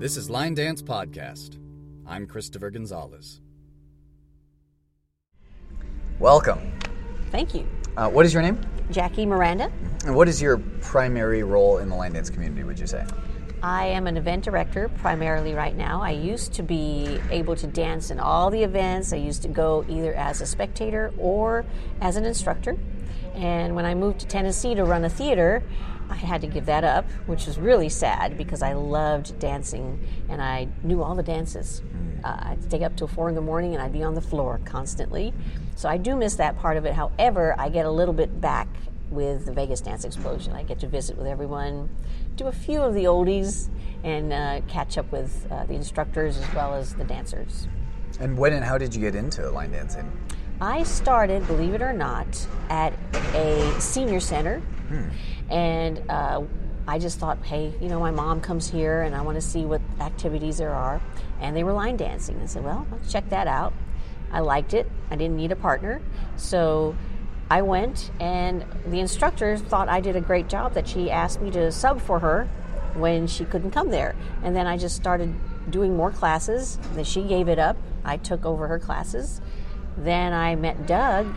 This is Line Dance Podcast. I'm Christopher Gonzalez. Welcome. Thank you. Uh, what is your name? Jackie Miranda. And what is your primary role in the line dance community, would you say? I am an event director primarily right now. I used to be able to dance in all the events. I used to go either as a spectator or as an instructor. And when I moved to Tennessee to run a theater, I had to give that up, which was really sad because I loved dancing and I knew all the dances. Uh, I'd stay up till four in the morning and I'd be on the floor constantly. So I do miss that part of it. However, I get a little bit back with the Vegas Dance Explosion. I get to visit with everyone, do a few of the oldies, and uh, catch up with uh, the instructors as well as the dancers. And when and how did you get into line dancing? I started, believe it or not, at a senior center, and uh, I just thought, hey, you know, my mom comes here, and I want to see what activities there are, and they were line dancing. I said, well, let's check that out. I liked it. I didn't need a partner, so I went, and the instructor thought I did a great job. That she asked me to sub for her when she couldn't come there, and then I just started doing more classes. Then she gave it up. I took over her classes. Then I met Doug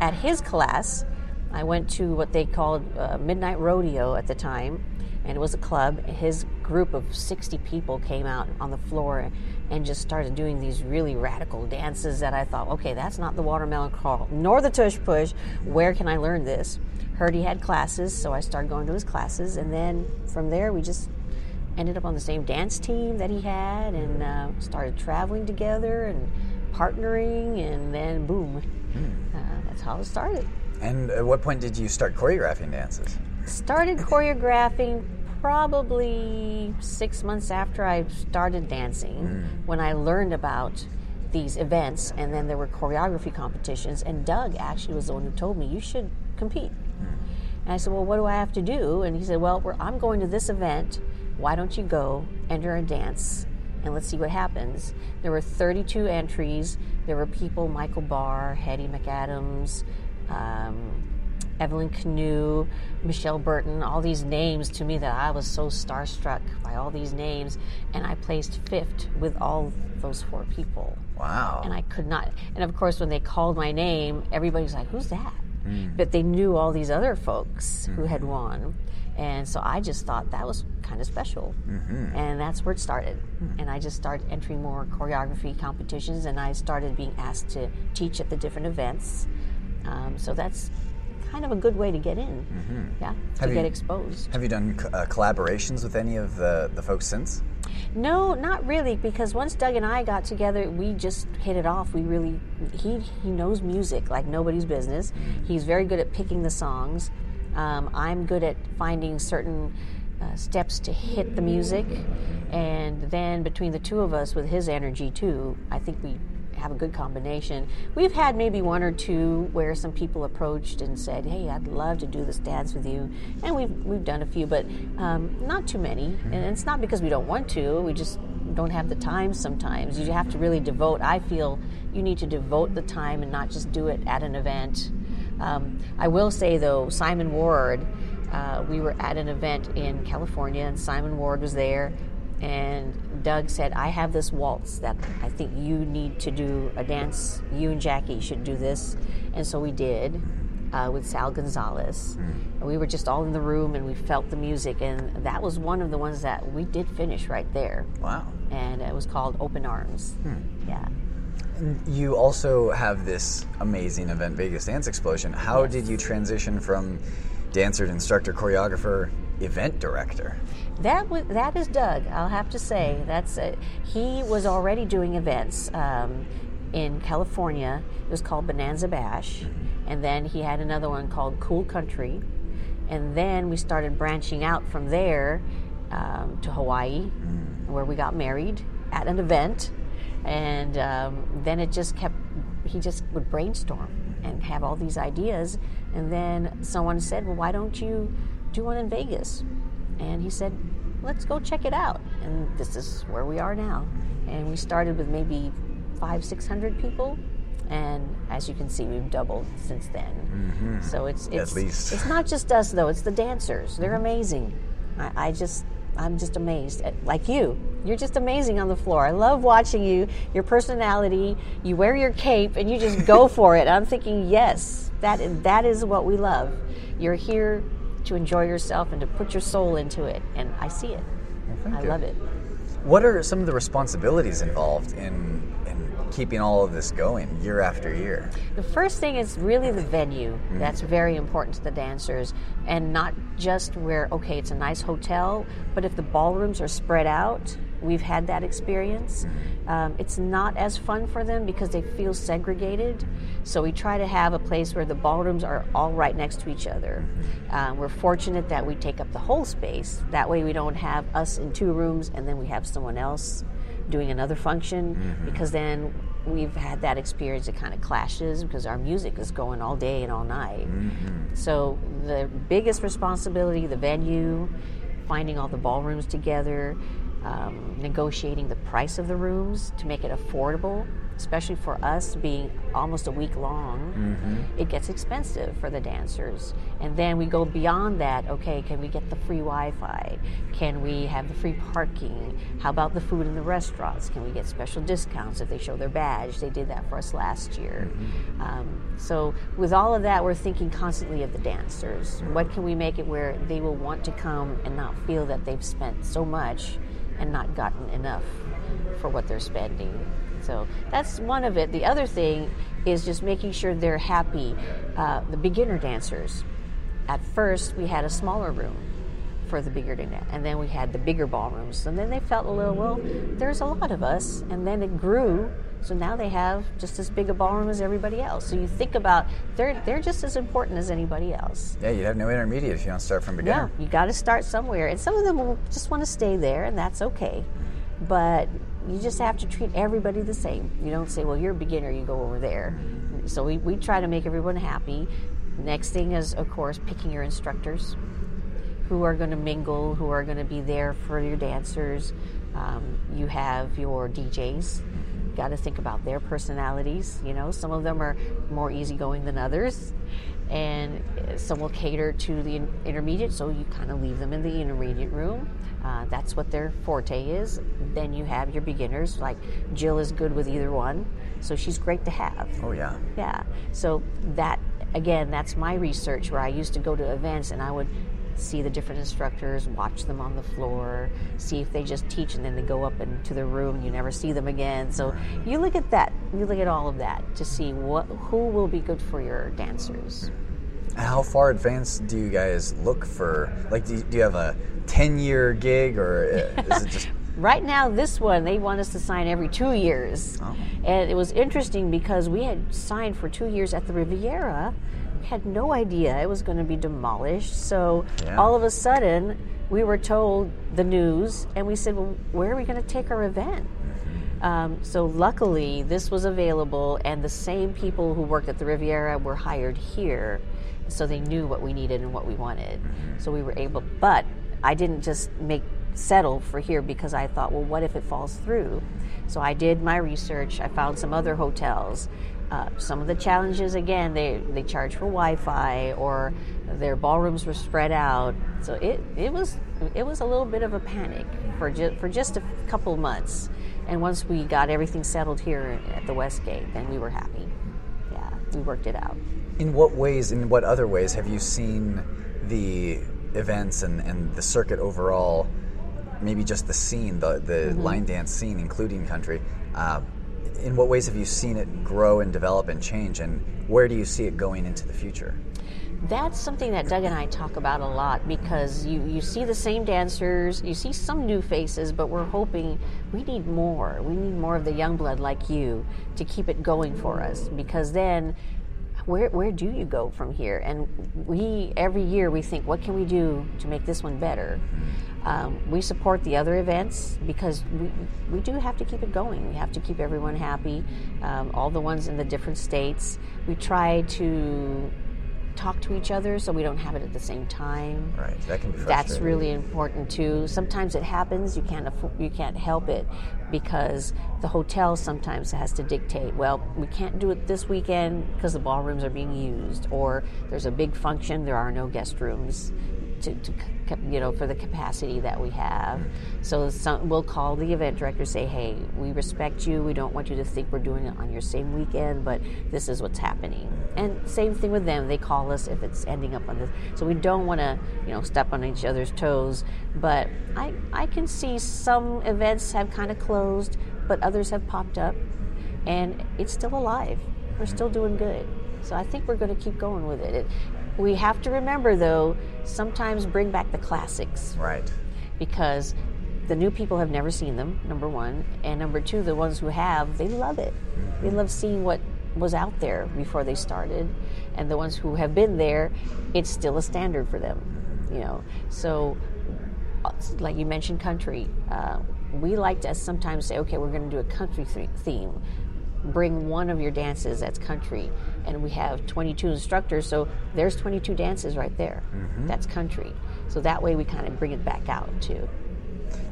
at his class. I went to what they called uh, Midnight Rodeo at the time, and it was a club. His group of 60 people came out on the floor and just started doing these really radical dances that I thought, okay, that's not the watermelon crawl nor the tush push. Where can I learn this? Heard he had classes, so I started going to his classes, and then from there we just ended up on the same dance team that he had and uh, started traveling together and partnering, and then boom, uh, that's how it started. And at what point did you start choreographing dances? Started choreographing probably six months after I started dancing hmm. when I learned about these events, and then there were choreography competitions. And Doug actually was the one who told me, You should compete. Hmm. And I said, Well, what do I have to do? And he said, Well, we're, I'm going to this event. Why don't you go, enter a dance, and let's see what happens? There were 32 entries. There were people Michael Barr, Hedy McAdams, um, Evelyn Canoe, Michelle Burton, all these names to me that I was so starstruck by all these names. And I placed fifth with all those four people. Wow. And I could not. And of course, when they called my name, everybody's like, who's that? Mm. But they knew all these other folks who had mm-hmm. won. And so I just thought that was kind of special. Mm-hmm. And that's where it started. Hmm. And I just started entering more choreography competitions and I started being asked to teach at the different events. Um, so that's kind of a good way to get in. Yeah, to Have you- get exposed. Have you done uh, collaborations with any of the, the folks since? No, not really, because once Doug and I got together, we just hit it off. We really he he knows music like nobody's business. He's very good at picking the songs. Um, I'm good at finding certain uh, steps to hit the music, and then between the two of us, with his energy too, I think we have a good combination. We've had maybe one or two where some people approached and said, "Hey, I'd love to do this dance with you," and we've we've done a few, but um, not too many. And it's not because we don't want to; we just don't have the time. Sometimes you have to really devote. I feel you need to devote the time and not just do it at an event. Um, I will say though, Simon Ward. Uh, we were at an event in California, and Simon Ward was there. And Doug said, I have this waltz that I think you need to do a dance. You and Jackie should do this. And so we did uh, with Sal Gonzalez. And we were just all in the room and we felt the music. And that was one of the ones that we did finish right there. Wow. And it was called Open Arms. Yeah. You also have this amazing event, Vegas Dance Explosion. How Yes. did you transition from dancer, to instructor, choreographer, event director? That was that is Doug. I'll have to say that's he was already doing events um, in California. It was called Bonanza Bash, and then he had another one called Cool Country, and then we started branching out from there um, to Hawaii, where we got married at an event, and um, then it just kept. He just would brainstorm and have all these ideas, and then someone said, "Well, why don't you do one in Vegas?" And he said, let's go check it out. And this is where we are now. And we started with maybe five, six hundred people. And as you can see, we've doubled since then. Mm-hmm. So it's it's least. it's not just us though; it's the dancers. They're amazing. I, I just I'm just amazed. At, like you, you're just amazing on the floor. I love watching you. Your personality. You wear your cape and you just go for it. I'm thinking, yes, that that is what we love. You're here to enjoy yourself and to put your soul into it, and I see it. thank I you. love it. What are some of the responsibilities involved in, in keeping all of this going year after year? The first thing is really the venue. Mm-hmm. That's very important to the dancers, and not just where okay, it's a nice hotel, but if the ballrooms are spread out, we've had that experience. Um, it's not as fun for them because they feel segregated. So we try to have a place where the ballrooms are all right next to each other. Um, we're fortunate that we take up the whole space. That way, we don't have us in two rooms and then we have someone else doing another function because then we've had that experience. It kind of clashes because our music is going all day and all night. So the biggest responsibility, the venue, finding all the ballrooms together, um, negotiating the price of the rooms to make it affordable. Especially for us being almost a week long, it gets expensive for the dancers. And then we go beyond that. Okay, can we get the free Wi Fi? Can we have the free parking? How about the food in the restaurants? Can we get special discounts if they show their badge? They did that for us last year. Um, so, with all of that, we're thinking constantly of the dancers. What can we make it where they will want to come and not feel that they've spent so much and not gotten enough for what they're spending? So that's one of it. The other thing is just making sure they're happy. Uh, the beginner dancers. At first, we had a smaller room for the bigger dance, and then we had the bigger ballrooms. And then they felt a little, well, there's a lot of us, and then it grew. So now they have just as big a ballroom as everybody else. So you think about they're they're just as important as anybody else. Yeah, you'd have no intermediate if you don't start from Yeah, beginner. you got to start somewhere, and some of them will just want to stay there, and that's okay. But you just have to treat everybody the same. You don't say, "Well, you're a beginner, you go over there." So we, we try to make everyone happy. Next thing is, of course, picking your instructors who are going to mingle, who are going to be there for your dancers. Um, you have your DJs. Got to think about their personalities. You know, some of them are more easygoing than others, and uh, some will cater to the intermediate. So you kind of leave them in the intermediate room. Uh, that's what their forte is. Then you have your beginners. Like Jill is good with either one, so she's great to have. Oh, yeah. Yeah. So that again, that's my research where I used to go to events and I would see the different instructors, watch them on the floor, see if they just teach and then they go up into their room and you never see them again. So you look at that, you look at all of that to see what who will be good for your dancers. How far advanced do you guys look for? Like, do you, do you have a 10 year gig or uh, is it just. Right now, this one, they want us to sign every two years. Oh. And it was interesting because we had signed for two years at the Riviera. Had no idea it was going to be demolished. So Yeah. all of a sudden, we were told the news, and we said, Well, where are we going to take our event? Um, so luckily, this was available, and the same people who worked at the Riviera were hired here, so they knew what we needed and what we wanted. So we were able. But I didn't just make settle for here because I thought, well, what if it falls through? So I did my research. I found some other hotels. Uh, some of the challenges, again, they they charge for Wi-Fi or their ballrooms were spread out. So it it was it was a little bit of a panic for ju- for just a couple months. And once we got everything settled here at the Westgate, then we were happy. Yeah, we worked it out. In what ways, in what other ways, have you seen the events and, and the circuit overall, maybe just the scene, the, the line dance scene, including country? Uh, in what ways have you seen it grow and develop and change, and where do you see it going into the future? That's something that Doug and I talk about a lot because you, you see the same dancers, you see some new faces, but we're hoping we need more. We need more of the young blood like you to keep it going for us because then where, where do you go from here? And we, every year, we think, what can we do to make this one better? Um, we support the other events because we, we do have to keep it going. We have to keep everyone happy, um, all the ones in the different states. We try to talk to each other so we don't have it at the same time. Right, that can be That's really important too. Sometimes it happens. You can't you can't help it because the hotel sometimes has to dictate. Well, we can't do it this weekend because the ballrooms are being used, or there's a big function. There are no guest rooms. To, to you know for the capacity that we have. So some, we'll call the event director, say, "Hey, we respect you. We don't want you to think we're doing it on your same weekend, but this is what's happening." And same thing with them. They call us if it's ending up on this. So we don't want to you know step on each other's toes. But I I can see some events have kind of closed, but others have popped up, and it's still alive. We're still doing good. So I think we're going to keep going with it. it we have to remember, though, sometimes bring back the classics. Right. Because the new people have never seen them, number one. And number two, the ones who have, they love it. They love seeing what was out there before they started. And the ones who have been there, it's still a standard for them, you know. So, uh, like you mentioned, country. Uh, we like to sometimes say, okay, we're going to do a country th- theme bring one of your dances that's country and we have 22 instructors so there's 22 dances right there mm-hmm. that's country so that way we kind of bring it back out too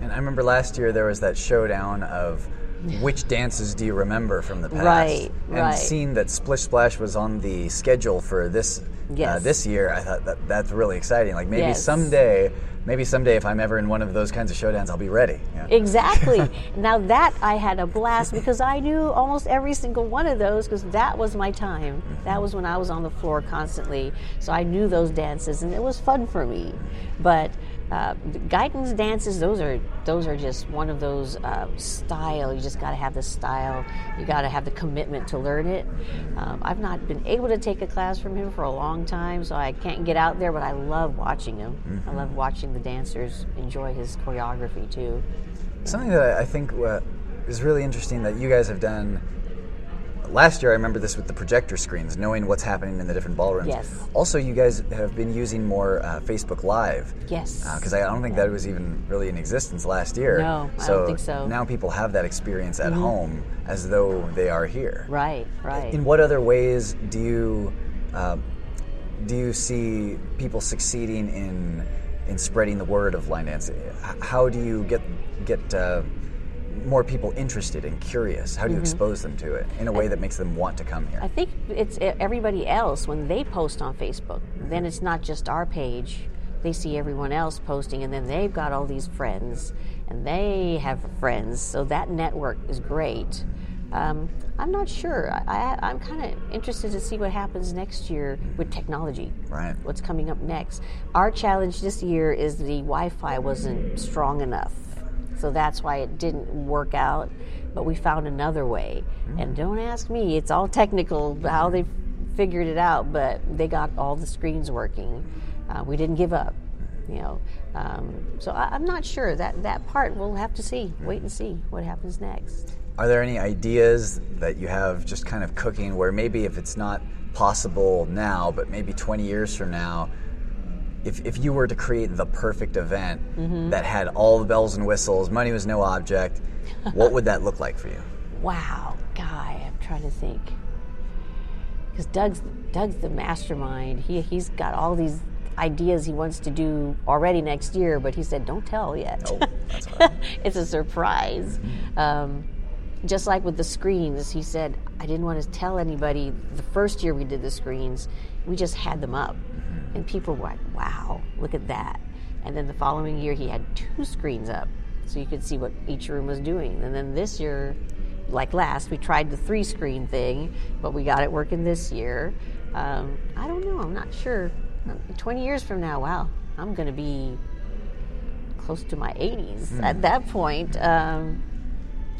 and i remember last year there was that showdown of which dances do you remember from the past right and right. seeing that splish splash was on the schedule for this yes. uh, this year i thought that that's really exciting like maybe yes. someday maybe someday if I'm ever in one of those kinds of showdowns, I'll be ready. Yeah. Exactly. now that I had a blast because I knew almost every single one of those because that was my time. Mm-hmm. That was when I was on the floor constantly. So I knew those dances and it was fun for me. But uh, Guyton's dances, those are those are just one of those uh, style. You just got to have the style. You got to have the commitment to learn it. Um, I've not been able to take a class from him for a long time, so I can't get out there. But I love watching him. Mm-hmm. I love watching the dancers enjoy his choreography too. Something that I think is really interesting that you guys have done last year I remember this with the projector screens, knowing what's happening in the different ballrooms. Yes. Also, you guys have been using more uh, Facebook Live. Yes. Because uh, I don't think yeah. that was even really in existence last year. No, I don't think so. Now people have that experience at mm-hmm. home as though they are here. Right. Right. In what other ways do you uh, do you see people succeeding in in spreading the word of line dance? How do you get get uh, more people interested and curious? How do you mm-hmm. expose them to it in a way that makes them want to come here? I think it's everybody else when they post on Facebook. Mm-hmm. Then it's not just our page. They see everyone else posting, and then they've got all these friends, and they have friends. So that network is great. Um, I'm not sure. I, am kind of interested to see what happens next year with technology. Right. What's coming up next? Our challenge this year is the Wi-Fi wasn't strong enough so that's why it didn't work out. But we found another way. Mm. And don't ask me, it's all technical how they figured it out, but they got all the screens working. Uh, we didn't give up, you know. Um, so I, am not sure that that part we'll have to see, wait and see what happens next. Are there any ideas that you have just kind of cooking where maybe if it's not possible now, but maybe 20 years from now, if, if you were to create the perfect event mm-hmm. that had all the bells and whistles, money was no object, what would that look like for you? Wow, guy, I'm trying to think. Because Doug's Doug's the mastermind. He he's got all these ideas he wants to do already next year, but he said, "Don't tell yet. Oh, that's right. it's a surprise." Mm-hmm. Um, just like with the screens, he said, "I didn't want to tell anybody." The first year we did the screens, we just had them up and people were like, wow, look at that. And then the following year, he had two screens up so you could see what each room was doing. And then this year, like last, we tried the three screen thing, but we got it working this year. Um, I don't know, I'm not sure. 20 years from now, wow, I'm going to be close to my 80s mm. at that point. Um,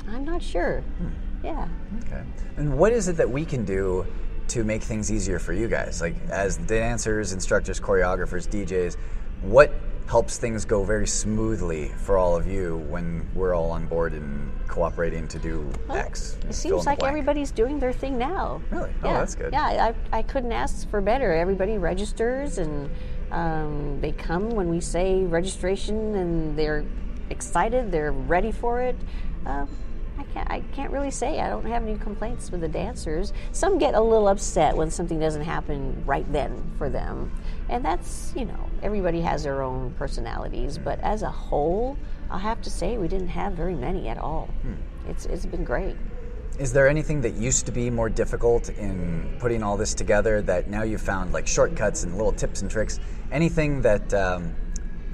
I'm not sure. Mm. Yeah. Okay. And what is it that we can do to make things easier for you guys? Like as dancers, instructors, choreographers, DJs, what helps things go very smoothly for all of you when we're all on board and cooperating to do well, X? It seems like everybody's doing their thing now. Really? Oh, yeah. that's good. Yeah, I, I couldn't ask for better. Everybody registers and um, they come when we say registration and they're excited, they're ready for it. Um, can't, I can't really say. I don't have any complaints with the dancers. Some get a little upset when something doesn't happen right then for them. And that's, you know, everybody has their own personalities. But as a whole, I'll have to say we didn't have very many at all. Hmm. It's, it's been great. Is there anything that used to be more difficult in putting all this together that now you've found like shortcuts and little tips and tricks? Anything that um,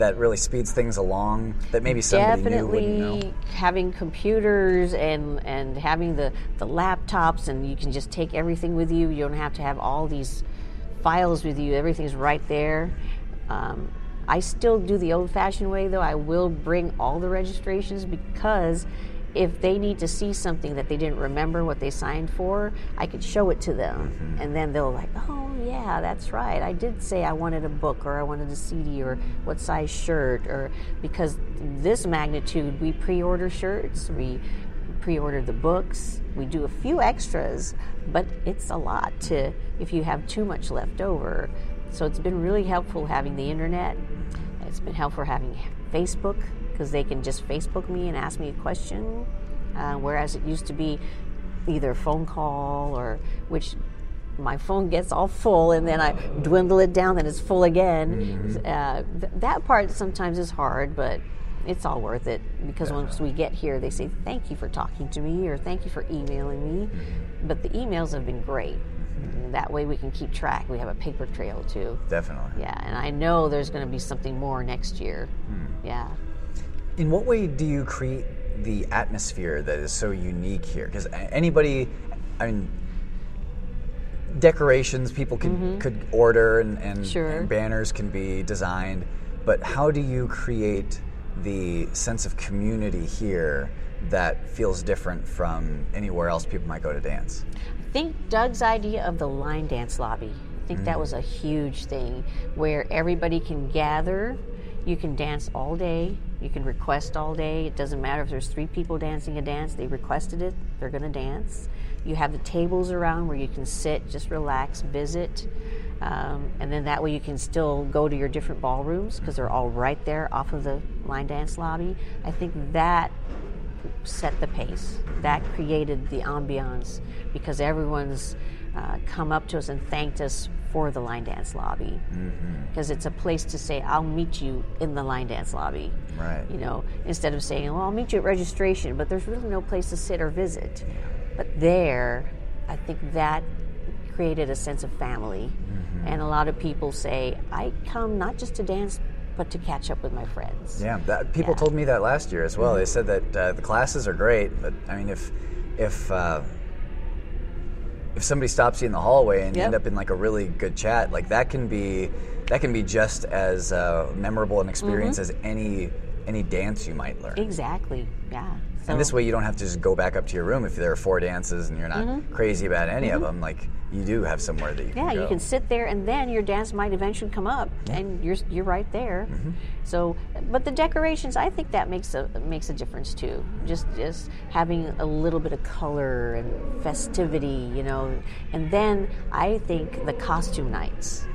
that really speeds things along that maybe somebody new wouldn't know? Definitely having computers and and having the the laptops and you can just take everything with you. You don't have to have all these files with you. Everything's right there. Um, I still do the old-fashioned way though. I will bring all the registrations because if they need to see something that they didn't remember what they signed for, I could show it to them, mm-hmm. and then they'll like, oh yeah, that's right. I did say I wanted a book or I wanted a CD or what size shirt or because this magnitude we pre-order shirts, we pre-order the books, we do a few extras, but it's a lot to if you have too much left over. So it's been really helpful having the internet. It's been helpful having Facebook because they can just Facebook me and ask me a question, uh, whereas it used to be either a phone call or which my phone gets all full and then I dwindle it down, then it's full again. Uh, th- that part sometimes is hard, but it's all worth it because once we get here, they say thank you for talking to me or thank you for emailing me. But the emails have been great. And that way we can keep track. We have a paper trail too. Definitely. Yeah, and I know there's going to be something more next year. Yeah. In what way do you create the atmosphere that is so unique here? Because anybody, I mean, decorations people could could order and, and, Mm-hmm. Sure. and banners can be designed, but how do you create the sense of community here that feels different from anywhere else people might go to dance? I think Doug's idea of the line dance lobby. I think that was a huge thing where everybody can gather. You can dance all day. You can request all day. It doesn't matter if there's three people dancing a dance. They requested it. They're going to dance. You have the tables around where you can sit, just relax, visit. Um, and then that way you can still go to your different ballrooms because they're all right there off of the line dance lobby. I think that set the pace. That created the ambiance because everyone's uh, come up to us and thanked us for the line dance lobby because it's a place to say, "I'll meet you in the line dance lobby." Right. You know, instead of saying, "Well, I'll meet you at registration," but there's really no place to sit or visit. But there, I think that created a sense of family, and a lot of people say, "I come not just to dance." But to catch up with my friends. Yeah, that, people Yeah. told me that last year as well. They said that uh, the classes are great, but I mean, if if uh, if somebody stops you in the hallway and you end up in like a really good chat, like that can be that can be just as uh, memorable an experience Mm-hmm. as any any dance you might learn. Exactly. Yeah. So, And this way, you don't have to just go back up to your room if there are four dances and you're not crazy about any of them. Like you do have somewhere that you can Mm-hmm. Yeah, go. you can sit there, and then your dance might eventually come up, and you're you're right there. Mm-hmm. So, but the decorations, I think that makes a makes a difference too. Just just having a little bit of color and festivity, you know, and then I think the costume nights.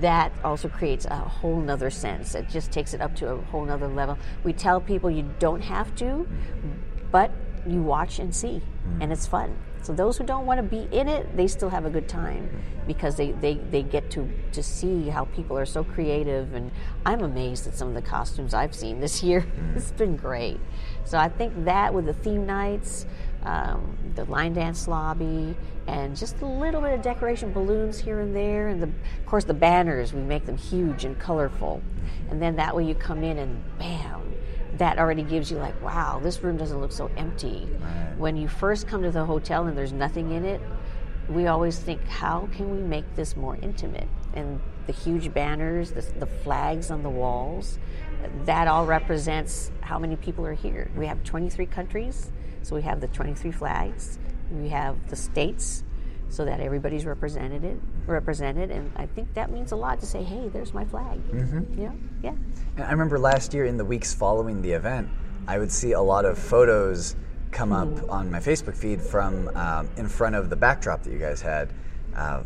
That also creates a whole nother sense. It just takes it up to a whole nother level. We tell people you don't have to, but you watch and see, mm-hmm. and it's fun. So those who don't want to be in it, they still have a good time mm-hmm. because they, they, they get to, to see how people are so creative. And I'm amazed at some of the costumes I've seen this year. it's mm-hmm. been great. So I think that with the theme nights, um, the line dance lobby, and just a little bit of decoration, balloons here and there, and the, of course the banners. We make them huge and colorful, and then that way you come in and bam, that already gives you like, wow, this room doesn't look so empty. When you first come to the hotel and there's nothing in it, we always think, how can we make this more intimate? And the huge banners, the, the flags on the walls, that all represents how many people are here. We have 23 countries, so we have the 23 flags. We have the states, so that everybody's represented. Represented, and I think that means a lot to say, "Hey, there's my flag." Mm-hmm. Yeah, yeah. And I remember last year in the weeks following the event, I would see a lot of photos come up on my Facebook feed from um, in front of the backdrop that you guys had. Uh,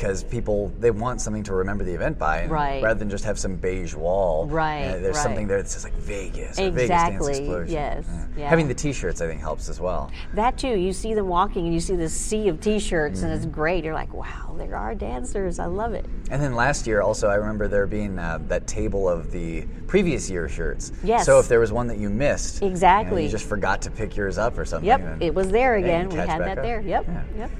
because people they want something to remember the event by, Right. rather than just have some beige wall. Right, there's right. something there that says like Vegas. Vegas Exactly, Explosion. yes, yeah. Having the T-shirts, I think, helps as well. That too, you see them walking and you see this sea of T-shirts, and it's Mm-hmm. great. You're like, wow, there are dancers. I love it. And then last year, also, I remember there being uh, that table of the previous year shirts. Yes. So if there was one that you missed, you know, Exactly. you, just forgot to pick yours up or something. Yep, it was there again. we had that up. there. Yep, Yeah. yep.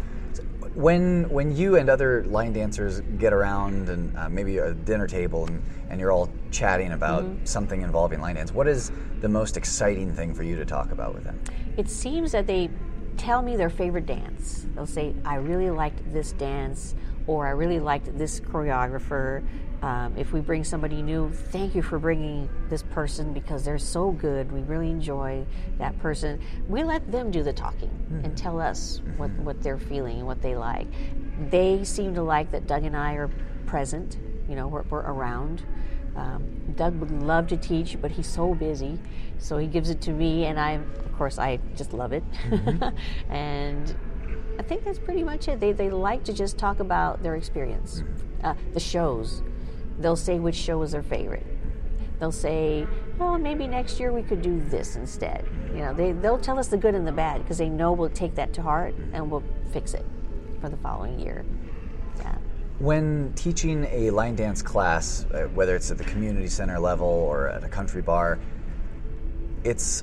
When when you and other line dancers get around and uh, maybe a dinner table and, and you're all chatting about Mm-hmm. something involving line dance, what is the most exciting thing for you to talk about with them? It seems that they tell me their favorite dance. They'll say, I really liked this dance, or I really liked this choreographer. Um, if we bring somebody new, thank you for bringing this person because they're so good. We really enjoy that person. We let them do the talking and tell us what, what they're feeling and what they like. They seem to like that Doug and I are present, you know, we're, we're around. Um, Doug would love to teach, but he's so busy, so he gives it to me, and I, of course, I just love it. and I think that's pretty much it. They, they like to just talk about their experience, uh, the shows. They'll say which show was their favorite. They'll say, "Well, maybe next year we could do this instead." You know, they they'll tell us the good and the bad because they know we'll take that to heart and we'll fix it for the following year. Yeah. When teaching a line dance class, uh, whether it's at the community center level or at a country bar, it's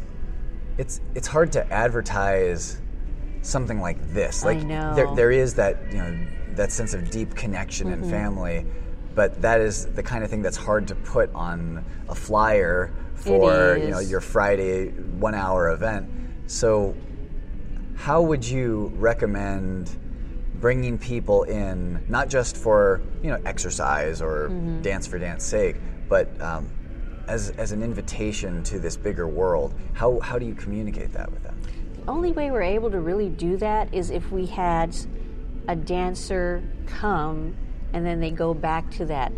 it's it's hard to advertise something like this. I Like know. there there is that you know that sense of deep connection Mm-hmm. and family, but that is the kind of thing that's hard to put on a flyer for you know your Friday one hour event. So how would you recommend bringing people in not just for you know exercise or Mm-hmm. dance for dance sake but um, as, as an invitation to this bigger world how, how do you communicate that with them The only way we're able to really do that is if we had a dancer come and then they go back to that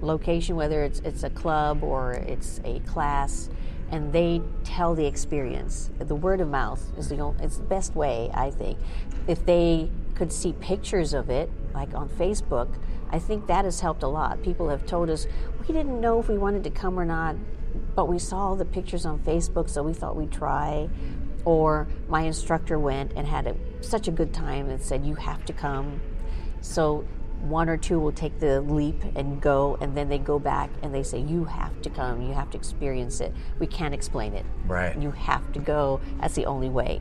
location, whether it's it's a club or it's a class, and they tell the experience. The word of mouth is the only, it's the best way, I think. If they could see pictures of it, like on Facebook, I think that has helped a lot. People have told us we didn't know if we wanted to come or not, but we saw the pictures on Facebook, so we thought we'd try. Or my instructor went and had a, such a good time and said, You have to come. So one or two will take the leap and go, and then they go back and they say, You have to come, you have to experience it. We can't explain it. Right. You have to go. That's the only way.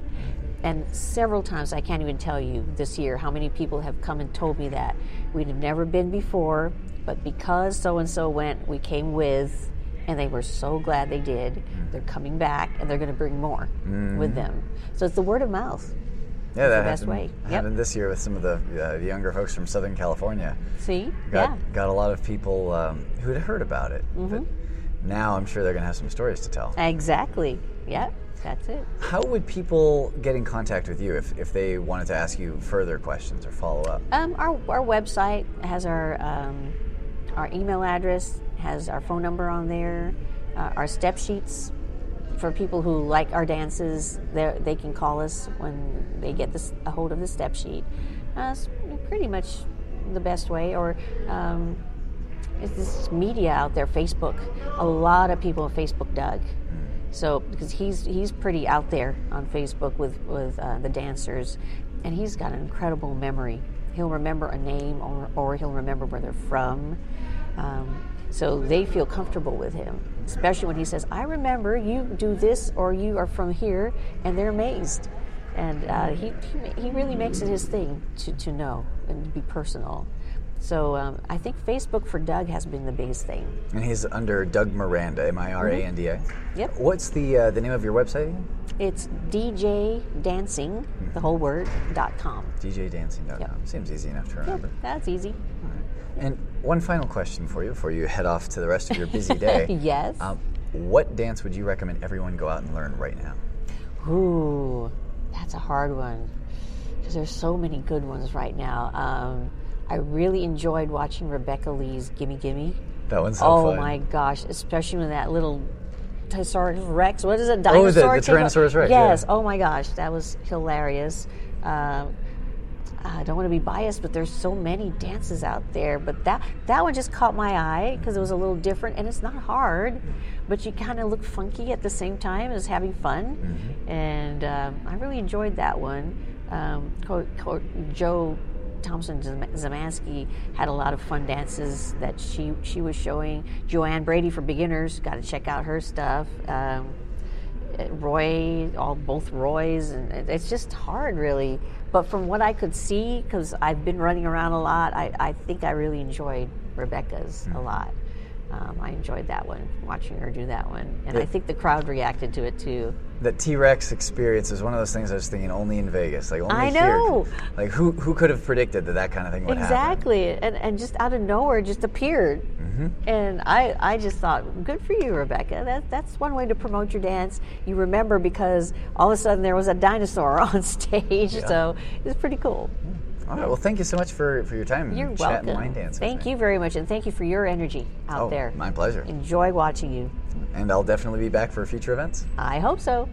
And several times, I can't even tell you this year how many people have come and told me that. We'd have never been before, but because so and so went, we came with, and they were so glad they did. Mm. They're coming back, and they're going to bring more mm-hmm. with them. So it's the word of mouth. Yeah that the best happened, way. Yep. happened this year with some of the uh, younger folks from southern california See? got, yeah. got a lot of people um, who had heard about it Mm-hmm. but now i'm sure they're going to have some stories to tell Exactly. Yep. That's it. how would people get in contact with you if, if they wanted to ask you further questions or follow up Um, our, our website has our um, our email address, has our phone number on there, uh, our step sheets for people who like our dances. They can call us when they get this, a hold of the step sheet. Uh, pretty much the best way. Or um, is this media out there? Facebook. A lot of people Facebook, Doug. So because he's he's pretty out there on Facebook with with uh, the dancers, and he's got an incredible memory. He'll remember a name or, or he'll remember where they're from. Um, so they feel comfortable with him, especially when he says, "I remember you do this or you are from here," and they're amazed. And uh, he, he he really makes it his thing to, to know and to be personal. So um, I think Facebook for Doug has been the biggest thing. and he's under doug miranda m-i-r-a-n-d-a Yep. what's the, uh, the name of your website again? It's DJ Dancing, the whole word, dot com. djdancing.com Yep. seems easy enough to remember That's easy. And one final question for you before you head off to the rest of your busy day. Yes. Um, what dance would you recommend everyone go out and learn right now? Ooh, that's a hard one because there's so many good ones right now. Um, I really enjoyed watching Rebecca Lee's Gimme Gimme. That one's so oh fun. my gosh, especially when that little Tyrannosaurus Rex, what is it? Oh, the- Dinosaur the Tyrannosaurus Rex, Yes. yeah. Oh my gosh, that was hilarious. Um, I don't want to be biased, but there's so many dances out there. But that that one just caught my eye because it was a little different, and it's not hard, but you kind of look funky at the same time as having fun, Mm-hmm. and um, I really enjoyed that one. Um, Co- Co- Jo Thompson Szymanski had a lot of fun dances that she she was showing. Joanne Brady for beginners, got to check out her stuff. Um, Roy, all both Roys, and it's just hard, really. But from what I could see, because I've been running around a lot, I, I think I really enjoyed Rebecca's a mm-hmm. lot. Um, I enjoyed that one, watching her do that one, and I think the crowd reacted to it too. The T Rex experience is one of those things I was thinking only in Vegas, like only I here. know. Like who who could have predicted that that kind of thing would happen? Exactly, and and just out of nowhere, it just appeared, Mm-hmm. and I I just thought, good for you, Rebecca. That that's one way to promote your dance. You remember because all of a sudden there was a dinosaur on stage, so it's pretty cool. All right. Well, thank you so much for, for your time. You're and chat welcome. line dance. Thank you very much, and thank you for your energy out Oh, there. my pleasure. Enjoy watching you. And I'll definitely be back for future events. I hope so.